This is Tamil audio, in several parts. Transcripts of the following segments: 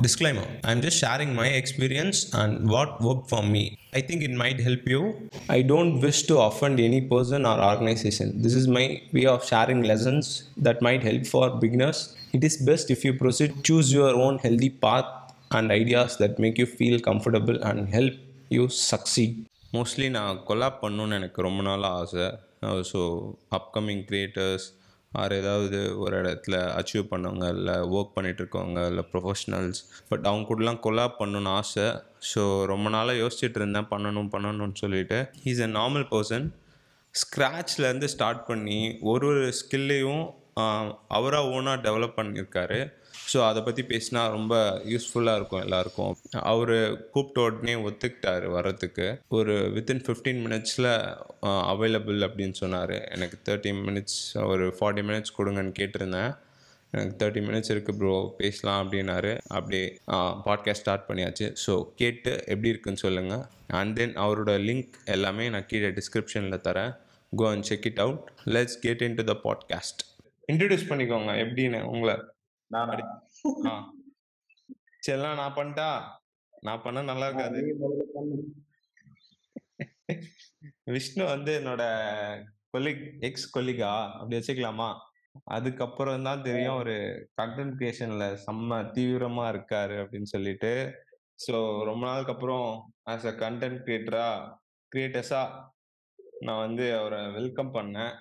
Disclaimer I'm just sharing my experience and what worked for me. I think it might help you. I don't wish to offend any person or organization. This is my way of sharing lessons that might help for beginners. It is best if you proceed, choose your own healthy path and ideas that make you feel comfortable and help you succeed. Mostly நான் கொலாப் பண்ணணுன்னு எனக்கு ரொம்ப நாளாக ஆசை ஸோ அப்கமிங் க்ரியேட்டர்ஸ் ஆர் ஏதாவது ஒரு இடத்துல அச்சீவ் பண்ணவங்க இல்லை ஒர்க் பண்ணிகிட்ருக்கவங்க இல்லை ப்ரொஃபஷ்னல்ஸ் பட் அவங்க கூடலாம் கொலாப் பண்ணணும்னு ஆசை. ஸோ ரொம்ப நாளாக யோசிச்சுட்டு இருந்தேன். பண்ணணும் பண்ணணும்னு சொல்லிட்டு. இஸ் எ நார்மல் பர்சன் ஸ்க்ராட்ச்லேருந்து ஸ்டார்ட் பண்ணி ஒரு ஒரு ஸ்கில்லையும் அவராக ஓனாக டெவலப் பண்ணியிருக்காரு. ஸோ அதை பற்றி பேசினா ரொம்ப யூஸ்ஃபுல்லாக இருக்கும் எல்லாருக்கும். அவர் கூப்பிட்ட உடனே ஒத்துக்கிட்டாரு வர்றதுக்கு. ஒரு வித்தின் ஃபிஃப்டீன் மினிட்ஸில் அவைலபிள் அப்படின்னு சொன்னார். எனக்கு தேர்ட்டி மினிட்ஸ் ஒரு ஃபார்ட்டி மினிட்ஸ் கொடுங்கன்னு கேட்டிருந்தேன். எனக்கு தேர்ட்டி மினிட்ஸ் இருக்குது ப்ரோ பேசலாம் அப்படின்னாரு. அப்படியே பாட்காஸ்ட் ஸ்டார்ட் பண்ணியாச்சு. ஸோ கேட்டு எப்படி இருக்குன்னு சொல்லுங்கள் அண்ட் தென் அவரோட லிங்க் எல்லாமே நான் கீழே டிஸ்கிரிப்ஷனில் தரேன். Go and check it out let's get into the podcast introduce பண்ணிக்கோங்க. எப்படின்னு உங்களை. நானா? ஆ. சரிலாம் நான் பண்ணிட்டா? நான் பண்ண நல்லா இருக்காது. விஷ்ணு வந்து என்னோட கொலிக் எக்ஸ் கொலிகா அப்படி வச்சுக்கலாமா? அதுக்கப்புறம் தான் தெரியும் ஒரு கண்டென்ட் கிரியேஷன்ல செம்ம தீவிரமா இருக்காரு அப்படின்னு சொல்லிட்டு. ஸோ ரொம்ப நாளுக்கு அப்புறம் ஆஸ் அ கண்டென்ட் கிரியேட்டரா கிரியேட்டர்ஸா நான் வந்து அவரை வெல்கம் பண்ணேன்.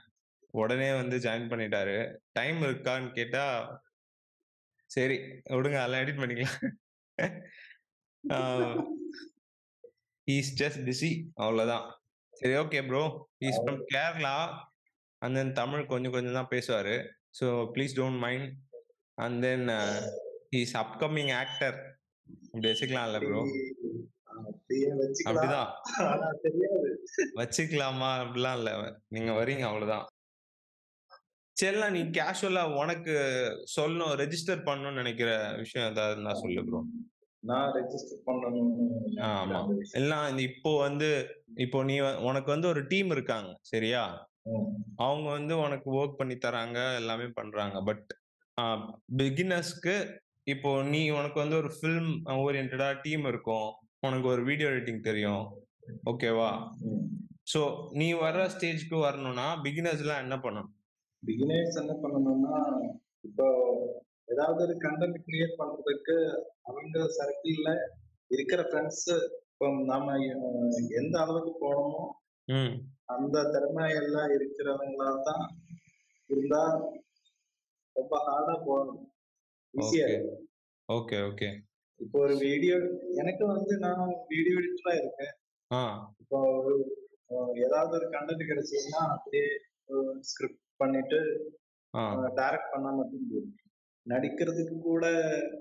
உடனே வந்து ஜாயின் பண்ணிட்டாரு. டைம் இருக்கான்னு கேட்டா சரி விடுங்க அதெல்லாம் எடிட் பண்ணிக்கலாம். இஸ் ஜஸ்ட் பிஸி அவ்வளோதான் சரி okay bro is from Kerala and then Tamil கொஞ்சம் கொஞ்சம் தான் பேசுவார். So please don't mind and then is upcoming actor அப்படி வச்சுக்கலாம்ல ப்ரோ. அப்படிதான். வச்சுக்கலாமா? அப்படிலாம் இல்லை. நீங்க வரீங்க அவ்வளவுதான். சரிலாம் நீ கேஷுவலா உனக்கு சொல்லணும் ரெஜிஸ்டர் பண்ணணும்னு நினைக்கிற விஷயம் ஏதாவது இருந்தா சொல்லு ப்ரோ நான் ரெஜிஸ்டர் பண்ணணும்னு ஆமா. எல்லாம் இப்போ வந்து இப்போ நீ உனக்கு வந்து ஒரு டீம் இருக்காங்க சரியா. அவங்க வந்து உனக்கு ஒர்க் பண்ணி தராங்க எல்லாமே பண்றாங்க. பட் பிகினர்ஸ்க்கு இப்போ நீ உனக்கு வந்து ஒரு ஃபில்ம் ஓரியன்டா டீம் இருக்கும். உனக்கு ஒரு வீடியோ எடிட்டிங் தெரியும். ஓகேவா. ஸோ நீ வர்ற ஸ்டேஜ்க்கு வரணும்னா பிகினர்ஸ்லாம் என்ன பண்ணணும்? பிகினர்ஸ் என்ன பண்ணணும்னா இப்போ ஏதாவது ஒரு கண்டென்ட் கிரியேட் பண்றதுக்கு அவங்க சர்க்கிள்ல இருக்கிற ஃப்ரெண்ட்ஸ் இப்போ நாம எந்த அளவுக்கு போனோமோ அந்த திறமை எல்லாம் இருக்கிறவங்களா தான் இருந்தா ரொம்ப ஹார்டா போகணும். ஈஸியா ஓகே ஓகே இப்போ ஒரு வீடியோ எனக்கு வந்து நான் வீடியோ எடிட்டரா இருக்கேன். இப்போ ஒரு ஏதாவது ஒரு கண்டென்ட் கிடைச்சதுன்னா அப்படியே ஸ்கிரிப்ட் பண்ணிட்டு டைரக்ட் பண்ணா மட்டும் போதும் நடிக்கிறதுக்கு கூட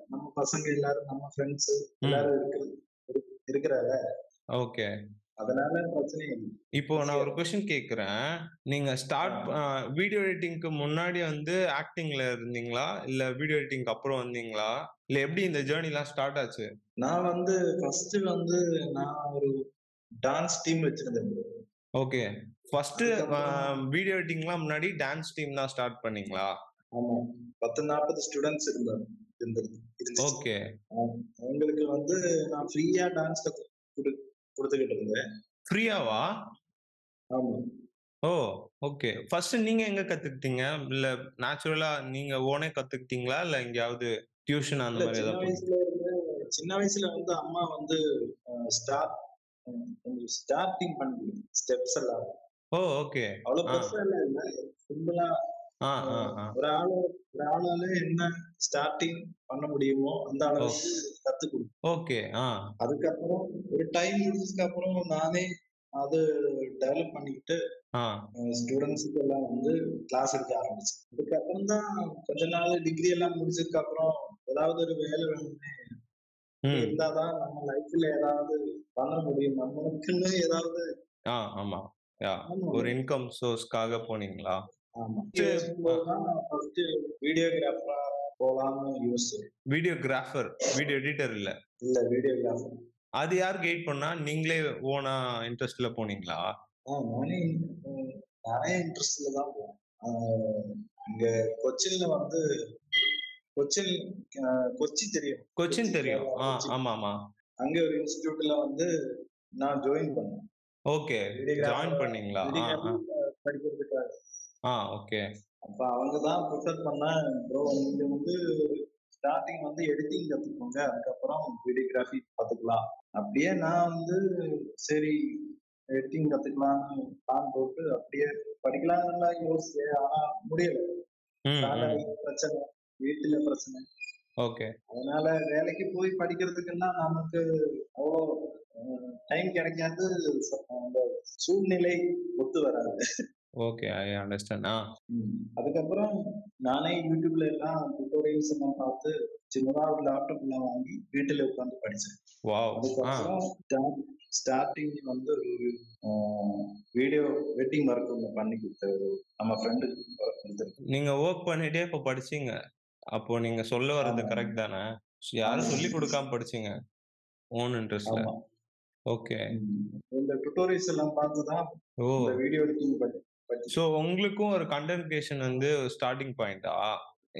நம்ம பசங்க எல்லாரும் நம்ம ஃப்ரெண்ட்ஸ் எல்லாரும் இருக்கிறது இரு- இருக்கிறாங்க. ஓகே. அதனால பிரச்சனை இல்லை. இப்போ நான் ஒரு கொஸ்டின் கேக்குறேன் நீங்க ஸ்டார்ட் வீடியோ எடிட்டிங்க்கு முன்னாடி வந்து ஆக்டிங்ல இருந்தீங்களா? இல்ல வீடியோ எடிட்டிங்க்கு அப்புறம் வந்தீங்களா? இல்ல எப்படி இந்த ஜேர்னிலாம் ஸ்டார்ட் ஆச்சு? நான் வந்து ஃபர்ஸ்ட் வந்து நான் ஒரு டான்ஸ் டீம் வச்சிருந்தேன். ஓகே ஃபர்ஸ்ட் வீடியோ எடிட்டிங்லாம் முன்னாடி டான்ஸ் டீம் தான் ஸ்டார்ட் பண்ணீங்களா? ஆமா. பத்து நாற்பது ஸ்டூடெண்ட்ஸ் இருந்தாங்க. ஓகே அவங்களுக்கு வந்து நான் ஃப்ரீயா டான்ஸ் கொடுத்துக்கிட்டு இருந்தேன். ஃப்ரீயாவா ஆமா. ஓ ஓகே ஃபர்ஸ்ட் நீங்க எங்க கத்துக்கிட்டீங்க? இல்ல நேச்சுரலா நீங்க ஓனே கத்துக்கிட்டீங்களா? இல்ல எங்கேயாவது டியூஷன் அந்த மாதிரி ஏதாவது சின்ன வயசுல வந்து அம்மா வந்து ஸ்டார்ட் கொஞ்சம் ஸ்டார்டிங் பண்ணி ஸ்டெப்ஸ் எல்லாம். ஓ ஓகே அவ்வளவு பெருசா இல்ல சிம்பிளா ஒரு ஆளு ஒரு ஆளால என்ன ஸ்டார்டிங் பண்ண முடியுமோ அந்த அளவுக்கு கத்து கொடுக்கும் ஓகே அதுக்கப்புறம் ஒரு டைம் முடிஞ்சதுக்கு அப்புறம் நானே அது டெவலப் பண்ணிக்கிட்டு ஸ்டூடெண்ட்ஸுக்கு எல்லாம் வந்து கிளாஸ் எடுக்க ஆரம்பிச்சேன். அதுக்கப்புறம் தான் கொஞ்ச நாள் டிகிரி எல்லாம் முடிச்சதுக்கு அப்புறம் ஏதாவது ஒரு வேலை வேணும்னு இருந்தாதான் நம்ம லைஃப்ல ஏதாவது பண்ண முடியும். நம்மளுக்குன்னு ஏதாவது ஆ ஆமா. ஒரு இன்கம் சோர்ஸ்க்காக போனீங்களா? வீடியோகிராஃபரா போலாம்னு யோசிச்சேன் வீடியோகிராஃபர் வீடியோ எடிட்டர் இல்ல? இல்ல வீடியோகிராஃபர் அது யார் கைட் பண்ணா? நீங்களே ஓனா இன்ட்ரெஸ்ட்ல போனீங்களா? ஆஹ் நானே நானே இன்ட்ரெஸ்ட்ல தான் போனேன். ஆஹ் இங்க கொச்சின்ல வந்து கொச்சின் கொச்சி தெரியும். கொச்சின் தெரியும். ஆமா ஆமா அங்க ஒரு இன்ஸ்டிடியூட்ல வந்து நான் ஜாயின் பண்ணேன். ஓகே. ஜாயின் பண்ணீங்களா. படிக்கிறதுக்காக. ஆ ஓகே. அப்ப அவங்க தான் ப்ரிஃபர் பண்ண ப்ரோ நீங்க வந்து ஸ்டார்டிங் வந்து எடிட்டிங் கத்துக்கோங்க. அதுக்கப்புறம் வீடியோகிராஃபி பார்த்துக்கலாம் அப்படியே நான் வந்து சரி எடிட்டிங் கத்துக்கலாம்னு பிளான் போட்டு அப்படியே படிக்கலாம்னு யோசிச்சேன். ஆனா முடியல. பிரச்சனை. வீட்டுல பிரச்சனை. ஓகே. அதனால வேலைக்கு போய் படிக்கிறதுக்குன்னா நமக்கு அவ்வளோ டைம் கிடைக்காது. அந்த சூழ்நிலை ஒத்து வராது. Okay I understand. ஆ. அதுக்கப்புறம் நானே யூடியூப்ல எல்லாம் டுட்டோரியல்ஸ் எல்லாம் பார்த்து சின்னதா ஒரு லேப்டாப் எல்லாம் வாங்கி வீட்டுல உட்காந்து படிச்சேன். அதுக்கப்புறம் ஸ்டார்டிங் வந்து ஒரு வீடியோ வெட்டிங் ஒர்க் ஒன்று பண்ணி கொடுத்த ஒரு நம்ம ஃப்ரெண்டுக்கு ஒர்க் கொடுத்துருக்கு நீங்க ஒர்க் பண்ணிட்டே இப்ப படிச்சீங்க. அப்போ நீங்க சொல்ல வர்றது. கரெக்ட் தானே? யாரும் சொல்லி கொடுக்காம படிச்சீங்க. ஓன் இன்ட்ரெஸ்ட்ல. ஓகே. இந்த டுட்டோரியல்ஸ் எல்லாம் பார்த்து தான் ஓ. வீடியோ எடிட்டிங் பற்றி ஸோ உங்களுக்கும் ஒரு கண்டென்ட் கிரியேஷன் வந்து ஸ்டார்டிங் பாயிண்டா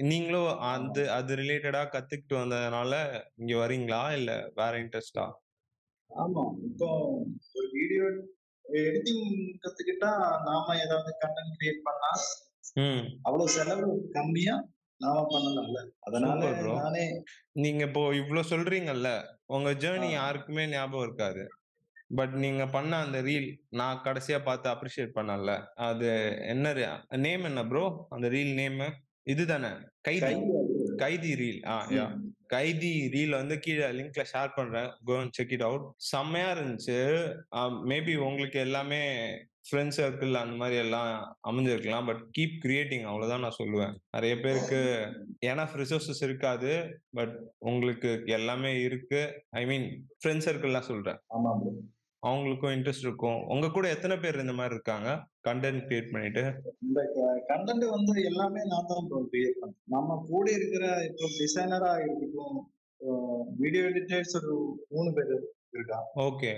நீங்களும் அந்த அது ரிலேட்டடா கத்துக்கிட்டு வந்ததுனால இங்க வரீங்களா இல்ல வேற இன்ட்ரெஸ்டா ஆமா. இப்போ ஒரு வீடியோ எடிட்டிங் கத்துக்கிட்டா நாம ஏதாவது கண்டென்ட் கிரியேட் பண்ணா அவ்வளவு செலவு கம்மியா நாம பண்ணலாம்ல. அதனால Super bro. நானே நீங்க இப்போ இவ்ளோ சொல்றீங்கல்ல உங்க ஜேர்னி. யாருக்குமே ஞாபகம் இருக்காது. பட் நீங்க பண்ண அந்த ரீல் நான் கடைசியா பார்த்து அப்ரிஷியேட் பண்ணல அது என்ன நேம் என்ன ப்ரோ? அந்த ரீல் நேம்? இதுதானே கைதி. கைதி ரீல். ஆ யா. கைதி ரீல் வந்து கீழே லிங்க்ல ஷேர் பண்றேன். கோ செக் இட் அவுட் செம்மையா இருந்துச்சு. மேபி உங்களுக்கு எல்லாமே ஃப்ரெண்ட்ஸ் சர்க்கிள் அந்த மாதிரி எல்லாம் அமைஞ்சிருக்கலாம். பட் கீப் கிரியேட்டிங் அவ்வளவுதான் நான் சொல்லுவேன். நிறைய பேருக்கு ஏன்னா ரிசோர்சஸ் இருக்காது. பட் உங்களுக்கு எல்லாமே இருக்கு. ஐ மீன் ஃப்ரெண்ட் சர்க்கிள்லாம் சொல்றேன். ஆமா. அவங்களுக்கும் இன்ட்ரெஸ்ட் இருக்கும். உங்க கூட எத்தனை பேர் இந்த மாதிரி இருக்காங்க? கண்டென்ட் கிரியேட் பண்ணிட்டு? இந்த கண்டென்ட் வந்து எல்லாமே நான் தான் ப்ரோ கிரியேட் பண்ணேன் நம்ம கூட இருக்கிற இப்போ டிசைனரா இருக்கட்டும் வீடியோ எடிட்டர்ஸ் ஒரு மூணு பேர் இருக்கா ஓகே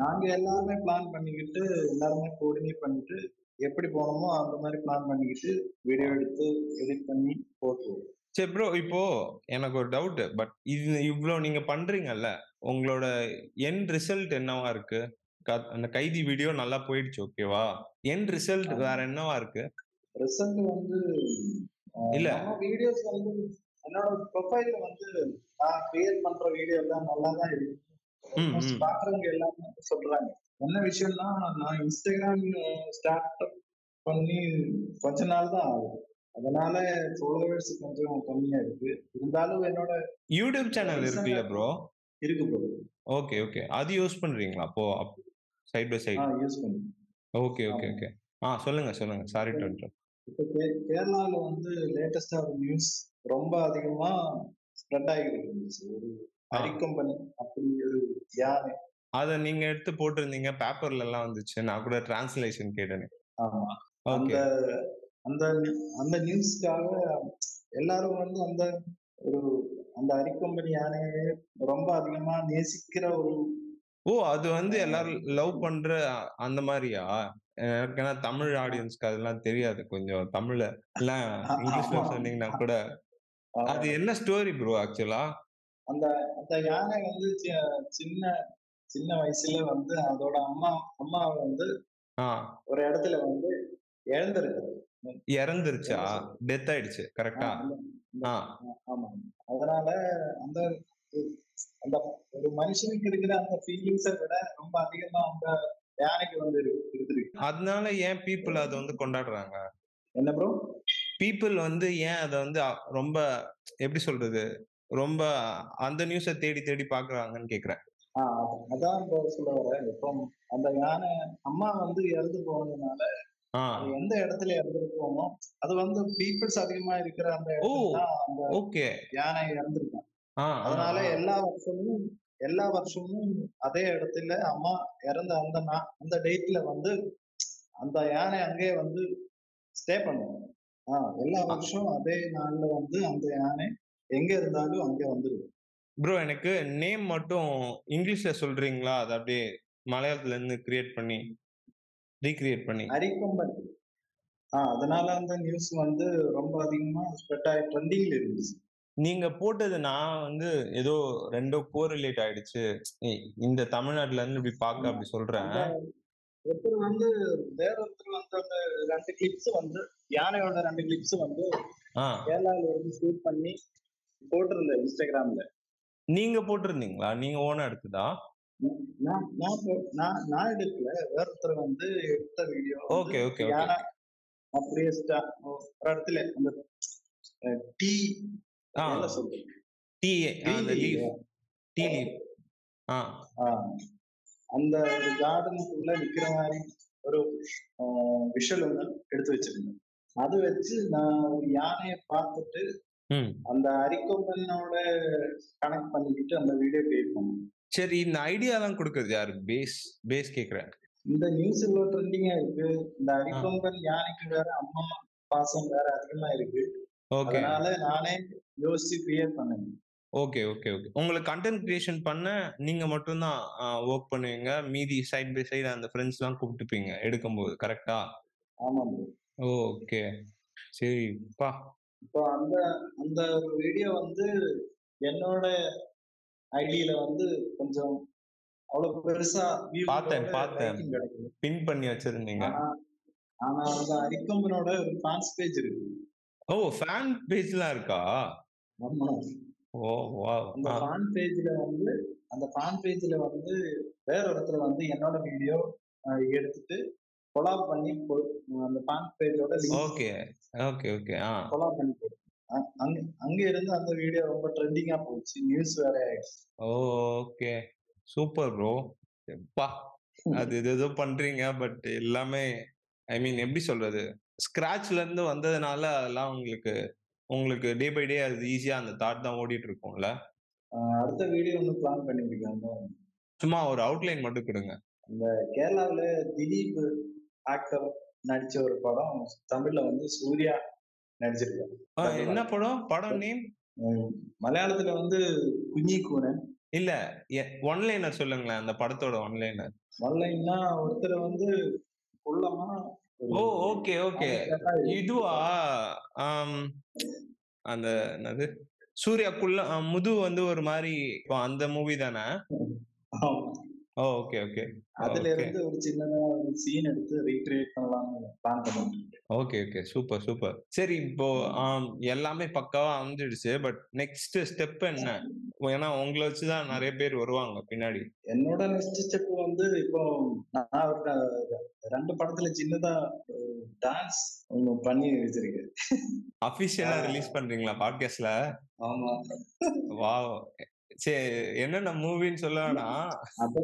நாங்க எல்லாருமே பிளான் பண்ணிக்கிட்டு எல்லாருமே கோஆர்டினேட் பண்ணிட்டு எப்படி போகணுமோ அந்த மாதிரி பிளான் பண்ணிக்கிட்டு வீடியோ எடுத்து எடிட் பண்ணி போட்டுருவோம். சரி ப்ரோ இப்போ எனக்கு ஒரு டவுட் பட் இது இவ்வளோ நீங்க பண்றீங்கல்ல உங்களோட என் ரிசல்ட் என்னவா இருக்கு அந்த கைதி வீடியோ நல்லா போயிடுச்சு ஓகேவா என் ரிசல்ட். வேற என்னவா இருக்கு ரிசல்ட் வந்து இல்ல. வீடியோஸ் வந்து என்னோட ப்ரொஃபைல்ல வந்து நான் கிரியேட் பண்ற வீடியோ எல்லாம் நல்லா தான் இருக்கு. பாக்குறவங்க எல்லாமே சொல்றாங்க என்ன விஷயம்னா நான் இன்ஸ்டாகிராம் ஸ்டார்ட் பண்ணி கொஞ்ச நாள் தான் ஆகுது அதனால ஃபாலோவர்ஸ் கொஞ்சம் கம்மியா இருக்கு. இருந்தாலும் என்னோட யூடியூப் சேனல் இருக்குல்ல ப்ரோ இருக்கு ப்ரோ ஓகே ஓகே அது யூஸ் பண்றீங்களா? அப்போ சைட் பை சைடு யூஸ் பண்ணி. ஓகே ஓகே ஓகே ஆ சொல்லுங்க சொல்லுங்க. சாரி. டு இப்போ கேரளால வந்து லேட்டஸ்டா ஒரு நியூஸ் ரொம்ப அதிகமா ஸ்ப்ரெட் ஆகிட்டு இருந்துச்சு. ஒரு ஆ. அரிக்கம்பனி அப்படி ஒரு யானை அத நீங்க எடுத்து போட்டிருந்தீங்க பேப்பர்ல எல்லாம் வந்துச்சு. நான் கூட டிரான்ஸ்லேஷன் கேட்டேன். ஆமா. அந்த அந்த அந்த நியூஸ்க்காக எல்லாரும் வந்து அந்த ஒரு அந்த அரிக்கம்பனி யானையை ரொம்ப அதிகமா நேசிக்கிற ஒரு ஓ அது வந்து எல்லாரும் லவ் பண்ற அந்த மாதிரியா? ஏன்னா தமிழ் ஆடியன்ஸ்க்கு அதெல்லாம் தெரியாது. கொஞ்சம் தமிழ்ல இல்ல இங்கிலீஷ்ல. சொன்னீங்கன்னா கூட. அது என்ன ஸ்டோரி ப்ரோ ஆக்சுவலா அந்த அந்த யானை வந்து சின்ன சின்ன வயசுல வந்து அதோட அம்மா அம்மாவை வந்து ஒரு இடத்துல வந்து இழந்திருக்கு இறந்துருச்சா? டெத் ஆயிடுச்சு. கரெக்டா அதனால அந்த அந்த ஒரு மனுஷனுக்கு இருக்கிற அந்த ஃபீலிங்ஸை விட ரொம்ப அதிகமா அந்த யானைக்கு வந்து இருக்கு- அதனால ஏன் பீப்புள் அதை வந்து கொண்டாடுறாங்க? என்ன ப்ரோ பீப்புள் வந்து ஏன் அதை வந்து ரொம்ப எப்படி சொல்றது? ரொம்ப அந்த நியூஸை தேடி தேடி பாக்குறாங்கன்னு கேக்குறேன். அதான் சொல்ல வரேன் இப்போ அந்த யானை அம்மா வந்து இறந்து போனதுனால எந்த இடத்துல இறந்துருக்கோமோ அது வந்து பீப்புள்ஸ் அதிகமா இருக்கிற அந்த இடத்துல ஓகே. யானை இறந்துருக்கும். அதனால. எல்லா வருஷமும் எல்லா வருஷமும் அதே இடத்துல அம்மா இறந்த அந்த அந்த டேட்ல வந்து அந்த யானை அங்கேயே வந்து ஸ்டே பண்ணும். ஆஹ் எல்லா வருஷம் அதே நாள்ல வந்து அந்த யானை எங்க இருந்தாலும் அங்க வந்துடும் ப்ரோ எனக்கு நேம் மட்டும் இங்கிலீஷ்ல சொல்றீங்களா? அதை அப்படியே மலையாளத்துல இருந்து கிரியேட் பண்ணி. ரீக்ரியேட் பண்ணி. அரிக்கம்பன் ஆஹ் அதனால அந்த நியூஸ் வந்து ரொம்ப அதிகமா ஸ்ப்ரெட் ஆகி ட்ரெண்டிங்ல இருந்துச்சு. நீங்க போட்டது நான் வந்து ஏதோ ரெண்டோ கோரிலேட் ஆயிடுச்சு. ஏய், இந்த தமிழ்நாட்டுல இருந்து இப்படி பார்க்க அப்படி சொல்றேன். ஒருத்தர் வந்து வேற ஒருத்தர் வந்து அந்த ரெண்டு கிளிப்ஸ் வந்து யானையோட ரெண்டு கிளிப்ஸ் வந்து ஆ. கேரளால இருந்து ஷூட் பண்ணி போட்டிருந்தேன் இன்ஸ்டாகிராம்ல நீங்க போட்டிருந்தீங்களா? நீங்க ஓனா எடுத்ததா நான் நான் நான் எடுக்கல. வேற ஒருத்தர் வந்து எடுத்த வீடியோ ஓகே அப்படியே ஒரு இடத்துல அந்த டீ டீ அந்த டீ ஒரு கார்டனுக்குள்ள நிக்கிற மாதிரி ஒரு விஷுவல் ஒன்று எடுத்து வச்சிருந்தேன். அது வச்சு நான் ஒரு யானையை பார்த்துட்டு அந்த அரிக்கொம்பனோட கனெக்ட் பண்ணிக்கிட்டு அந்த வீடியோ கிரியேட் பண்ணேன். சரி இந்த ஐடியாலாம் கொடுக்கறது யாரு? பேஸ் பேஸ் கேக்குறேன். இந்த நியூஸ் இவ்வளவு ட்ரெண்டிங்கா இருக்கு. இந்த அரிக்கொம்பன் யானைக்கு வேற அம்மா பாசம் வேற அதிகமா இருக்கு. ஓகே. அதனால நானே யோசிச்சு கிரியேட் பண்ணேன். Okay okay okay. உங்களுக்கு கண்டென்ட் கிரியேஷன் பண்ண நீங்க மட்டும்தான் ஒர்க் பண்ணுவீங்க. மீதி சைட் பை சைடு அந்த ஃப்ரெண்ட்ஸ்லாம் கூப்பிட்டுப்பீங்க எடுக்கும்போது கரெக்டா ஆமா. ஓகே. சரிப்பா இப்போ அந்த அந்த வீடியோ வந்து என்னோட ஐடியில வந்து கொஞ்சம் அவ்வளவு பெருசா பார்த்தேன், பார்த்தேன். பின் பண்ணி வச்சிருந்தீங்க. ஆனா அந்த அரிக்கம்பனோட ஒரு ஃபேன்ஸ் பேஜ் இருக்கு. ஓ ஃபேன் பேஜ்லாம் இருக்கா? ஆமா. ஓ வா அந்த ஃபேன் பேஜ்ல வந்து அந்த ஃபேன் பேஜ்ல வந்து வேற இடத்துல வந்து என்னோட வீடியோ எடுத்துட்டு கொலாப் பண்ணி அந்த ஃபேன் பேஜோட ஓகே ஓகே ஓகே ஆ. கொலாப் பண்ணி போடு. அங்க அங்க இருந்து அந்த வீடியோ ரொம்ப ட்ரெண்டிங்கா போச்சு. நியூஸ் வேற ஆயிடுச்சு. ஓகே சூப்பர் ப்ரோ பா அது இது ஏதோ பண்றீங்க பட் எல்லாமே ஐ மீன் எப்படி சொல்றது? ஸ்கிராச்ல இருந்து வந்ததுனால அதெல்லாம் உங்களுக்கு உங்களுக்கு டே பை டே அது ஈஸியா அந்த தாட் தான் ஓடிட்டு இருக்கும்ல? அடுத்த வீடியோ ஒன்று பிளான் பண்ணியிருக்காங்க சும்மா ஒரு அவுட்லைன் மட்டும் கொடுங்க. கேரளாவுல திலீப் ஆக்டர் நடிச்ச ஒரு படம் தமிழ்ல வந்து சூர்யா நடிச்சிருக்காரு என்ன படம்? படம் நேம்? மலையாளத்துல வந்து குஞ்சி கூனன் இல்ல ஒன்லைனர் சொல்லுங்களேன் அந்த படத்தோட ஒன்லைனர் மல்லைன்னா ஒருத்தர் வந்து குள்ளமா ஓ ஓகே ஓகே. இதுவா? அந்த என்னது? சூர்யாக்குள்ள ஆ, முது வந்து ஒரு மாதிரி அந்த மூவி தானே? Okay okay. அதுல. இருந்து ஒரு சின்னதா ஒரு சீன் எடுத்து ரீக்ரியேட் பண்ணலாம்னு பிளான் பண்ணிட்டு ஓகே ஓகே. Super super. சரி இப்போ எல்லாமே பக்காவா வந்துடுச்சு பட் நெக்ஸ்ட் ஸ்டெப் என்ன? ஏன்னா உங்களை வச்சுதான் நிறைய பேர் வருவாங்க பின்னாடி. என்னோட நெக்ஸ்ட் ஸ்டெப் வந்து இப்போ நான் ரெண்டு படத்துல சின்னதா டான்ஸ் பண்ணி வச்சிருக்கேன். அபிஷியலா. ரிலீஸ் பண்றீங்களா பாட்காஸ்ட்ல ஆமா. வா சரி என்னென்ன மூவின்னு சொல்ல வேணாம் அது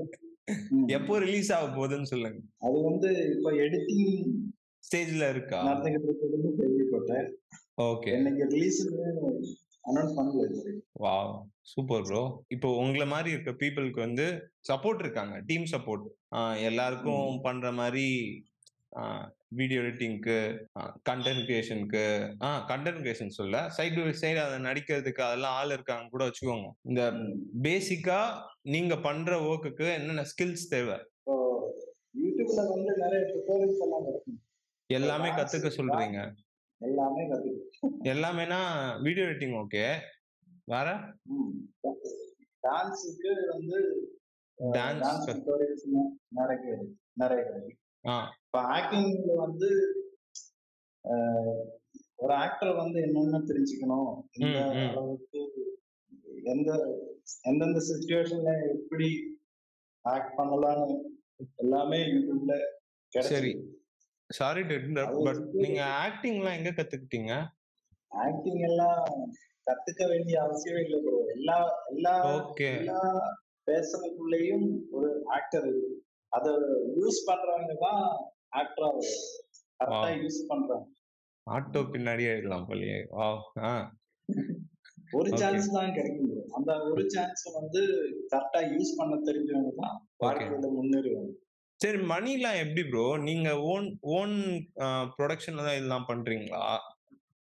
ம். எப்போ ரிலீஸ் ஆக போகுதுன்னு சொல்லுங்க. அது வந்து இப்போ எடிட்டிங் ஸ்டேஜ்ல இருக்கா? நடந்துகிட்டு கேள்விப்பட்டேன். ஓகே. எனக்கு ரிலீஸ் அனௌன்ஸ் பண்ணல. வா சூப்பர் ப்ரோ. இப்போ உங்களை மாதிரி இருக்க பீப்புளுக்கு வந்து சப்போர்ட் இருக்காங்க டீம் சப்போர்ட் எல்லாருக்கும் பண்ற மாதிரி வீடியோ எடிட்டிங்க்கு கண்டென்ட் கிரியேஷனுக்கு ஆ கண்டென்ட் கிரியேஷன் சொல்ல சைடு பை சைடு அதை நடிக்கிறதுக்கு அதெல்லாம் ஆள் இருக்காங்க கூட வச்சுக்கோங்க. இந்த. பேசிக்கா நீங்க பண்ற ஒர்க்குக்கு என்னென்ன ஸ்கில்ஸ் தேவை? யூடியூப்ல வந்து நிறைய டுட்டோரியல்ஸ் எல்லாம் இருக்கும் எல்லாமே கத்துக்க சொல்றீங்க. எல்லாமே கத்துக்கு. எல்லாமேனா வீடியோ எடிட்டிங் ஓகே வேற? டான்ஸுக்கு வந்து Dance டான்ஸ் டுட்டோரியல்ஸ் நிறைய. நிறைய இப்போ ஆக்டிங்ல வந்து ஒரு ஆக்டர் வந்து என்னென்ன தெரிஞ்சுக்கணும்? எந்த. அளவுக்கு எந்தெந்த சுச்சுவேஷன்ல எப்படி ஆக்ட் பண்ணலாம்னு எல்லாமே யூடியூப்ல சரி. சாரி பட் நீங்க ஆக்டிங்லாம் எங்க கத்துக்கிட்டீங்க? ஆக்டிங் எல்லாம் கத்துக்க வேண்டிய அவசியமே இல்லை. எல்லா எல்லா எல்லா பேசனுக்குள்ளேயும் ஒரு ஆக்டர் இருக்கு. அத யூஸ் பண்றவங்க தான் ஆக்டரா கரெக்டா. யூஸ் பண்றாங்க. ஆட்டோ பின்னாடியே எழுதலாம் போலயே. வா ஒரு. சான்ஸ் தான் கிடைக்கும். அந்த ஒரு சான்ஸ் வந்து கரெக்டா யூஸ் பண்ண தெரிஞ்சவங்க தான் வாழ்க்கையில முன்னேறுவாங்க. சரி மணிலாம் எப்படி ப்ரோ நீங்க ஓன் ஓன் ப்ரொடக்ஷன்ல தான் இதெல்லாம் பண்றீங்களா?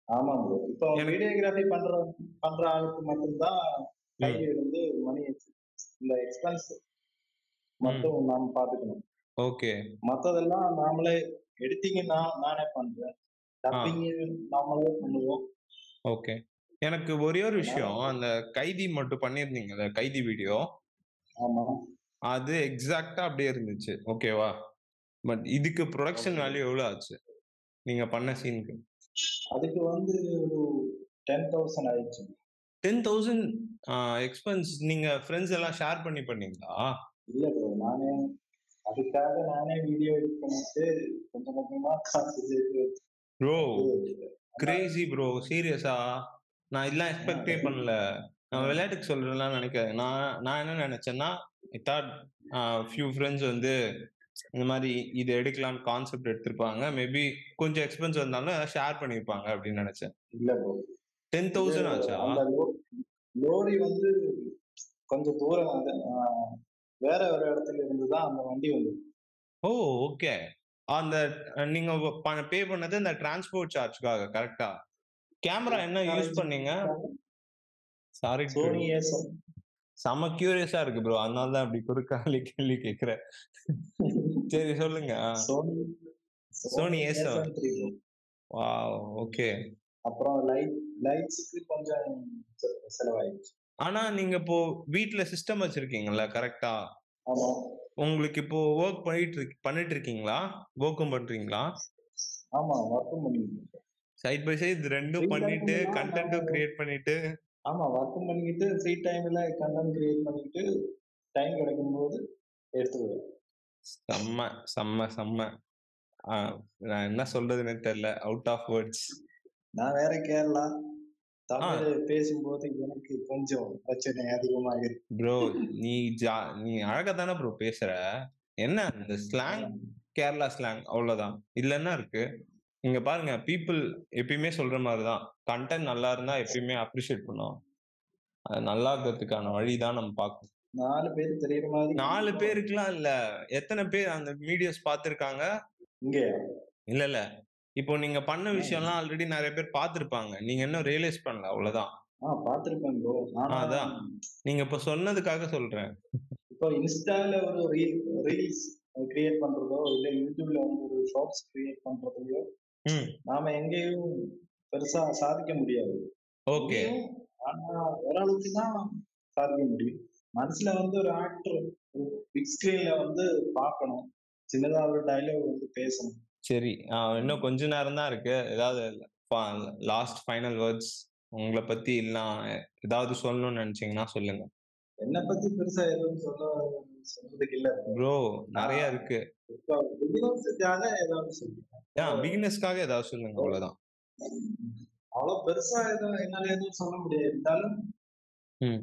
ஆமா ப்ரோ இப்போ வீடியோகிராஃபி பண்ற பண்ற ஆளுக்கு மட்டும்தான் கையில இருந்து மணி இந்த எக்ஸ்பென்ஸ் மட்டும் நாம பாத்துக்கணும். ஓகே. மத்ததெல்லாம் நாமளே எடிட்டிங் நான் பண்றேன். டப்பிங் நாமளே பண்ணுவோம். ஓகே. எனக்கு ஒரே ஒரு விஷயம். அந்த கைதி மட்டும் பண்ணியிருந்தீங்கல்ல கைதி வீடியோ? ஆமா. அது எக்ஸாக்டா அப்படியே இருந்துச்சு. ஓகேவா? பட் இதுக்கு ப்ரொடக்ஷன். வேல்யூ எவ்வளவு ஆச்சு? நீங்க பண்ண சீனுக்கு. அதுக்கு வந்து ஒரு டென் தௌசண்ட் ஆயிடுச்சு. டென் தௌசண்ட் எக்ஸ்பென்ஸ் நீங்க ஃப்ரெண்ட்ஸ் எல்லாம் ஷேர் பண்ணி பண்ணீங்களா? இல்ல ப்ரோ நானே அதுக்காக நானே வீடியோ எடிட் பண்ணிட்டு கொஞ்சம் கொஞ்சமா காசு சேர்த்து ப்ரோ. கிரேசி ப்ரோ சீரியஸா நான் இதெல்லாம் எக்ஸ்பெக்டே பண்ணல. நான் விளையாட்டுக்கு சொல்றேன்லாம் நினைக்கிறேன் நான் நான் என்ன நினைச்சேன்னா தாட் ஃபியூ ஃப்ரெண்ட்ஸ் வந்து இந்த மாதிரி இது எடுக்கலாம்னு கான்செப்ட் எடுத்திருப்பாங்க. மேபி கொஞ்சம் எக்ஸ்பென்ஸ் வந்தாலும் ஷேர் பண்ணியிருப்பாங்க அப்படின்னு நினைச்சேன். இல்ல ப்ரோ டென் தௌசண்ட் ஆச்சா? லோரி வந்து கொஞ்சம் தூரம் வேற ஒரு இடத்துல இருந்து தான் அந்த வண்டி வந்து ஓ ஓகே அந்த நீங்க பே பண்ணது இந்த டிரான்ஸ்போர்ட் சார்ஜ்க்காக கரெக்டா கேமரா என்ன யூஸ் பண்ணீங்க? சாரி சோனி செம கியூரியஸா இருக்கு ப்ரோ அதனால தான் அப்படி குறுக்காலி கேள்வி கேக்குறேன் சரி சொல்லுங்க. Sony A7. த்ரீ வா ஓகே அப்புறம் லைட் லைட்ஸுக்கு கொஞ்சம் செலவாயிடுச்சு. ஆனா நீங்க இப்போ வீட்ல சிஸ்டம் வச்சிருக்கீங்கல்ல கரெக்டா ஆமா. உங்களுக்கு இப்போ ஒர்க் பண்ணிட்டு இருக்கு பண்ணிட்டு இருக்கீங்களா? ஒர்க்கும் பண்றீங்களா? ஆமா ஒர்க்கும் பண்ணிட்டு. சைட் பை சைடு ரெண்டும் பண்ணிட்டு கண்டென்ட்டும் கிரியேட் பண்ணிட்டு. ஆமா ஒர்க்கும் பண்ணிக்கிட்டு ஃப்ரீ டைம்ல கண்டென்ட் கிரியேட் பண்ணிக்கிட்டு டைம் கிடைக்கும் போது எடுத்துக்குவேன். செம்ம செம்ம செம்ம. நான் என்ன சொல்றதுன்னு தெரியல அவுட் ஆஃப் வேர்ட்ஸ் நான் வேற கேரளா? தமிழ் பேசும்போது எனக்கு கொஞ்சம் பிரச்சனை அதிகமாக ப்ரோ நீ ஜா நீ அழகா தானே ப்ரோ பேசுற? என்ன இந்த ஸ்லாங் கேரளா ஸ்லாங் அவ்வளவுதான். இதுல என்ன இருக்கு? இங்க பாருங்க பீப்புள் எப்பயுமே சொல்ற மாதிரிதான். கண்டென்ட் நல்லா இருந்தா எப்பயுமே அப்ரிஷியேட் பண்ணுவோம் அது நல்லா இருக்கிறதுக்கான வழி தான் நம்ம பார்க்கணும். நாலு பேர் தெரியற மாதிரி நாலு பேருக்குலாம் இல்ல. எத்தனை பேர் அந்த வீடியோஸ் பார்த்திருக்காங்க? இங்க இல்ல இல்ல. இப்போ நீங்க பண்ண விஷயம்லாம் ஆல்ரெடி நிறைய பேர் பார்த்திருப்பாங்க. நீங்க இன்னும் ரியலைஸ் பண்ணல அவ்வளவுதான். பாத்திருப்பேன் ப்ரோ அதான். நீங்க இப்ப சொன்னதுக்காக சொல்றேன். இப்போ இன்ஸ்டால ஒரு ரீல் ரீல்ஸ் கிரியேட் பண்றதோ இல்ல யூடியூப்ல வந்து ஒரு ஷார்ட்ஸ் கிரியேட் பண்றதையோ நாம எங்கேயும் பெருசா சாதிக்க முடியாது. ஓகே. ஆனா ஓரளவுக்கு தான் சாதிக்க முடியும். மனசுல வந்து ஒரு ஆக்டர் பிக் ஸ்கிரீன்ல வந்து பார்க்கணும். சின்னதா ஒரு டைலாக் வந்து பேசணும். சரி. இன்னும் கொஞ்ச நேரம் தான் இருக்கு. ஏதாவது லாஸ்ட் ஃபைனல் வேர்ட்ஸ் உங்களை பத்தி எல்லாம் ஏதாவது சொல்லணும்னு நினைச்சீங்கன்னா சொல்லுங்க. என்னை பத்தி பெருசா எதுவும் சொல்ல சொல்றதுக்கு இல்ல. ப்ரோ நிறைய இருக்கு. பிகினர்ஸுக்காக ஏதாவது சொல்லுங்க. அவ்வளவுதான். அவ்வளவு பெருசா எதுவும் என்னால எதுவும் சொல்ல முடியாது. இருந்தாலும்.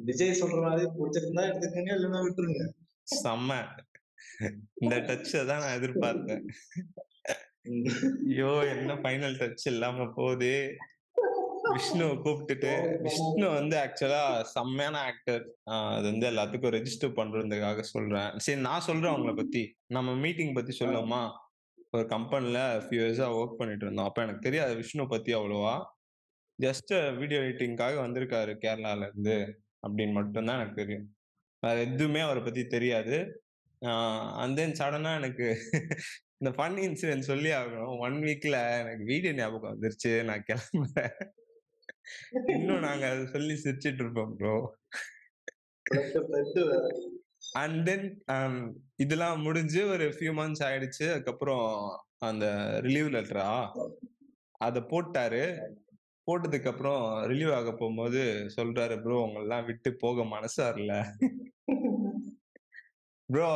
விஜய் சொல்ற மாதிரி பிடிச்சிருந்தா எடுத்துக்கங்க இல்லைன்னா விட்டுருங்க. செம்ம. இந்த டச் தான் நான் எதிர்பார்த்தேன். ஐயோ என்ன ஃபைனல் டச் இல்லாம போகுது. விஷ்ணு கூப்பிட்டுட்டு விஷ்ணு வந்து ஆக்சுவலா செம்மையான ஆக்டர் அது வந்து எல்லாத்துக்கும் ரெஜிஸ்டர் பண்றதுக்காக சொல்றேன். சரி நான் சொல்றேன் அவங்கள பத்தி. நம்ம மீட்டிங் பத்தி சொல்லுவோமா? ஒரு கம்பெனில ஃபியூ இயர்ஸா ஒர்க் பண்ணிட்டு இருந்தோம். அப்ப எனக்கு தெரியாது விஷ்ணு பத்தி அவ்வளவா. ஜஸ்ட் வீடியோ எடிட்டிங்காக வந்திருக்காரு கேரளால இருந்து அப்படின்னு மட்டும்தான் எனக்கு தெரியும். வேற எதுவுமே அவரை பத்தி தெரியாது. அண்ட் தென் சடனா எனக்கு இந்த ஃபன் இன்சிடென்ட் சொல்லி ஆகணும். ஒன் வீக்ல எனக்கு வீடியோ ஞாபகம் வந்துருச்சு. நான் கிளம்புறேன். இன்னும் நாங்க அதை சொல்லி சிரிச்சிட்டு இருப்போம் ப்ரோ அண்ட் தென் இதெல்லாம் முடிஞ்சு ஒரு ஃபியூ மந்த்ஸ் ஆயிடுச்சு. அதுக்கப்புறம் அந்த ரிலீவ் லெட்டரா அதை போட்டாரு. போட்டதுக்கு அப்புறம் ரிலீவ் ஆக போகும்போது சொல்றாரு ப்ரோ உங்களெல்லாம் விட்டு போக மனசு வரல. ப்ரோ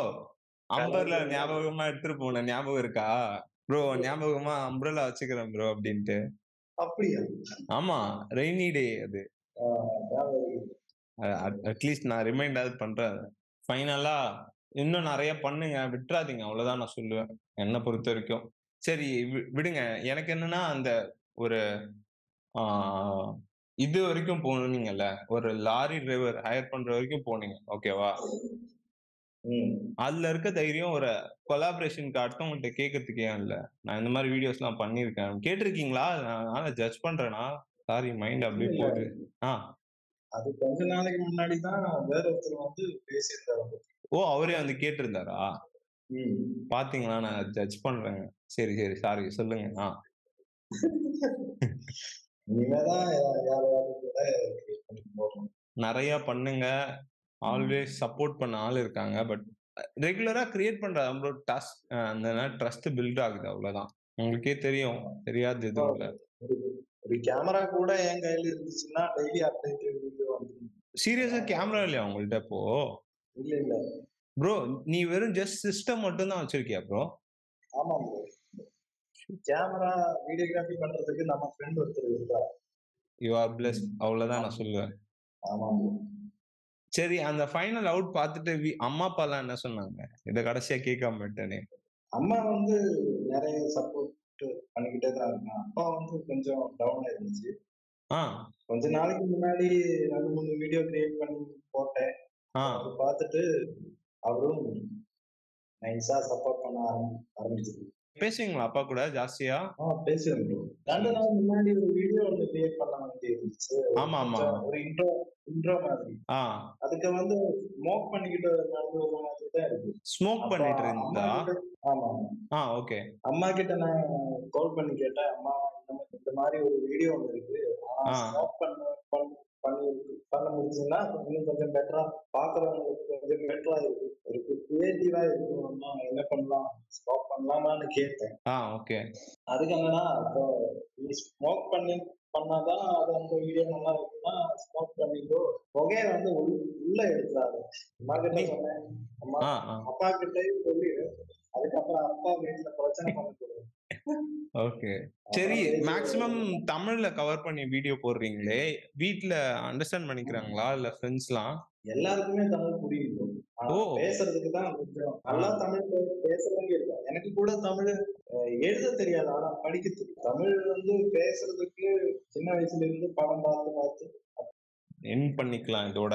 அம்பர்ல ஞாபகமா எடுத்துட்டு போன ஞாபகம் இருக்கா? ப்ரோ ஞாபகமா அம்ப்ரலா வச்சுக்கிறேன் ப்ரோ அப்படின்ட்டு. அப்படியா? ஆமா. ரெய்னி டே அது. அட்லீஸ்ட் நான் ரிமைண்டாவது பண்றேன் ஃபைனலா இன்னும் நிறைய பண்ணுங்க. விட்டுறாதீங்க. அவ்வளவுதான் நான் சொல்லுவேன். என்னை பொறுத்த வரைக்கும். சரி விடுங்க. எனக்கு என்னன்னா அந்த ஒரு இது வரைக்கும் போனீங்கல்ல. ஒரு லாரி டிரைவர் ஹையர் பண்ற வரைக்கும் போனீங்க. ஓகேவா அதுல இருக்க தைரியம் ஒரு கொலாபரேஷனுக்கு அடுத்தவங்கள்ட்ட கேட்கறதுக்கு ஏன் இல்ல. நான் இந்த மாதிரி வீடியோஸ் எல்லாம் பண்ணிருக்கேன் கேட்டிருக்கீங்களா? நான் ஜட்ஜ் பண்றேனா? சாரி மைண்ட் அப்படியே. போகுது. ஆ. அது கொஞ்ச நாளைக்கு முன்னாடி தான் வேற ஒருத்தர் வந்து பேசியிருந்தாரு ஓ அவரே வந்து கேட்டிருந்தாரா. பாத்தீங்களா? நான் ஜட்ஜ் பண்றேங்க சரி சரி சாரி சொல்லுங்க. ஆ. நிறைய பண்ணுங்க. ஆல்வேஸ் சப்போர்ட் பண்ண ஆள் இருக்காங்க. பட் ரெகுலரா கிரியேட் பண்ற ப்ரோ டஸ்ட் அந்த ட்ரஸ்ட் பில்ட் ஆகுது அவ்வளவுதான். உங்களுக்கே தெரியும். தெரியாது எதுவும் இல்ல ஒரு கேமரா கூட என் கையில இருந்துச்சுன்னா டெய்லி அப்டேட் வீடியோ வந்துடும் சீரியஸா கேமரா இல்லையா உங்கள்ட்ட இப்போ? இல்ல இல்ல. ப்ரோ நீ வெறும் ஜஸ்ட் சிஸ்டம் மட்டும் தான் வச்சிருக்கியா ப்ரோ ஆமா ப்ரோ கேமரா வீடியோகிராஃபி பண்றதுக்கு நம்ம ஃப்ரெண்ட் ஒருத்தர் இருக்கார் யூ ஆர் பிளஸ் அவ்வளவுதான் நான் சொல்லுவேன். ஆமா ப்ரோ சரி அந்த ஃபைனல் அவுட் பார்த்துட்டு வி- அம்மா அப்பா எல்லாம் என்ன சொன்னாங்க? இதை கடைசியா கேட்காம விட்டேனே. அம்மா வந்து நிறைய சப்போர்ட் பண்ணிக்கிட்டே தான் இருக்காங்க அப்பா வந்து கொஞ்சம் டவுன் ஆயிருந்துச்சு. ஆ. கொஞ்ச நாளைக்கு முன்னாடி ரெண்டு மூணு வீடியோ கிரியேட் பண்ணி போட்டேன். பார்த்துட்டு அவரும் நைஸா சப்போர்ட் பண்ண ஆரம்பி ஆரம்பிச்சது பேசுவீங்களா அப்பா கூட ஜாஸ்தியா? நாள் முன்னாடி ஒரு வீடியோ ஒன்று கிரியேட் பண்ண ஒரு ஆமா, ஆமா. ஒரு இன்ட்ரோ இன்ட்ரோ மாதிரி. அதுக்கு வந்து ஸ்மோக் பண்ணிக்கிட்டு நடந்து வர மாதிரி தான் இருக்கு. ஸ்மோக் பண்ணிட்டு இருந்தா ஆமா ஆ ஓகே. அம்மா கிட்ட நான் கால் பண்ணி கேட்டேன். அம்மா இந்த மாதிரி- ஒரு வீடியோ ஒன்று இருக்கு. ஸ்டாப் பண்ண பண்ண பண்ணி முடிச்சுன்னா இன்னும் கொஞ்சம் பெட்டரா பாக்குறவங்களுக்கு கொஞ்சம் பெட்டரா இருக்கு. ஒரு கிரியேட்டிவா இருக்கணும்னா என்ன பண்ணலாம்? ஸ்டாப் பண்ணலாமான்னு கேட்டேன். ஆ ஓகே அதுக்கு என்னன்னா இப்போ நீ ஸ்மோக் பண்ணி பண்ணாதான் அது அந்த வீடியோ நல்லா இருக்குன்னா ஸ்மோக் பண்ணிக்கோ. புகையை வந்து உள்- உள்ள எடுத்துறாரு அம்மா கிட்ட சொன்னேன். அம்மா அப்பா கிட்டயும் சொல்லி அதுக்கப்புறம் அப்பா வீட்டுல பிரச்சனை பண்ணக்கூடாது. ஓகே. சரி மேக்ஸிமம் தமிழ்ல கவர் பண்ணி வீடியோ போடுறீங்களே வீட்ல அண்டர்ஸ்டாண்ட் பண்ணிக்கிறாங்களா? இல்ல ஃப்ரெண்ட்ஸ்லாம்? எல்லாருக்குமே தமிழ் புரியும் ஓ. பேசுறதுக்கு தான் கொஞ்சம் நல்லா தமிழ் பேசுறவங்க இருக்காங்க எனக்கு கூட தமிழ் எழுத தெரியாது. ஆனா படிக்க தெரியும். தமிழ் வந்து பேசுறதுக்கு சின்ன வயசுல இருந்து படம் பார்த்து பார்த்து என் பண்ணிக்கலாம் இதோட.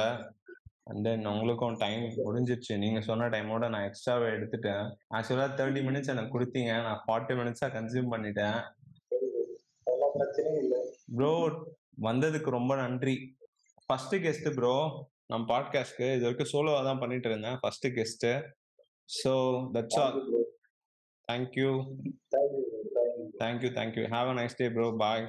அண்ட் தென் உங்களுக்கும் டைம் முடிஞ்சிருச்சு. நீங்க சொன்ன டைமோட நான் எக்ஸ்ட்ராவே எடுத்துட்டேன். ஆக்சுவலா தேர்ட்டி மினிட்ஸ் எனக்கு கொடுத்தீங்க. நான் ஃபார்ட்டி மினிட்ஸா கன்சியூம் பண்ணிட்டேன். ப்ரோ வந்ததுக்கு ரொம்ப நன்றி. ஃபர்ஸ்ட் கெஸ்ட் ப்ரோ நம்ம பாட்காஸ்ட்க்கு இது வரைக்கும் சோலோவா தான் பண்ணிட்டு இருந்தேன். First guest so that's all thank you thank you thank you have a nice day bro bye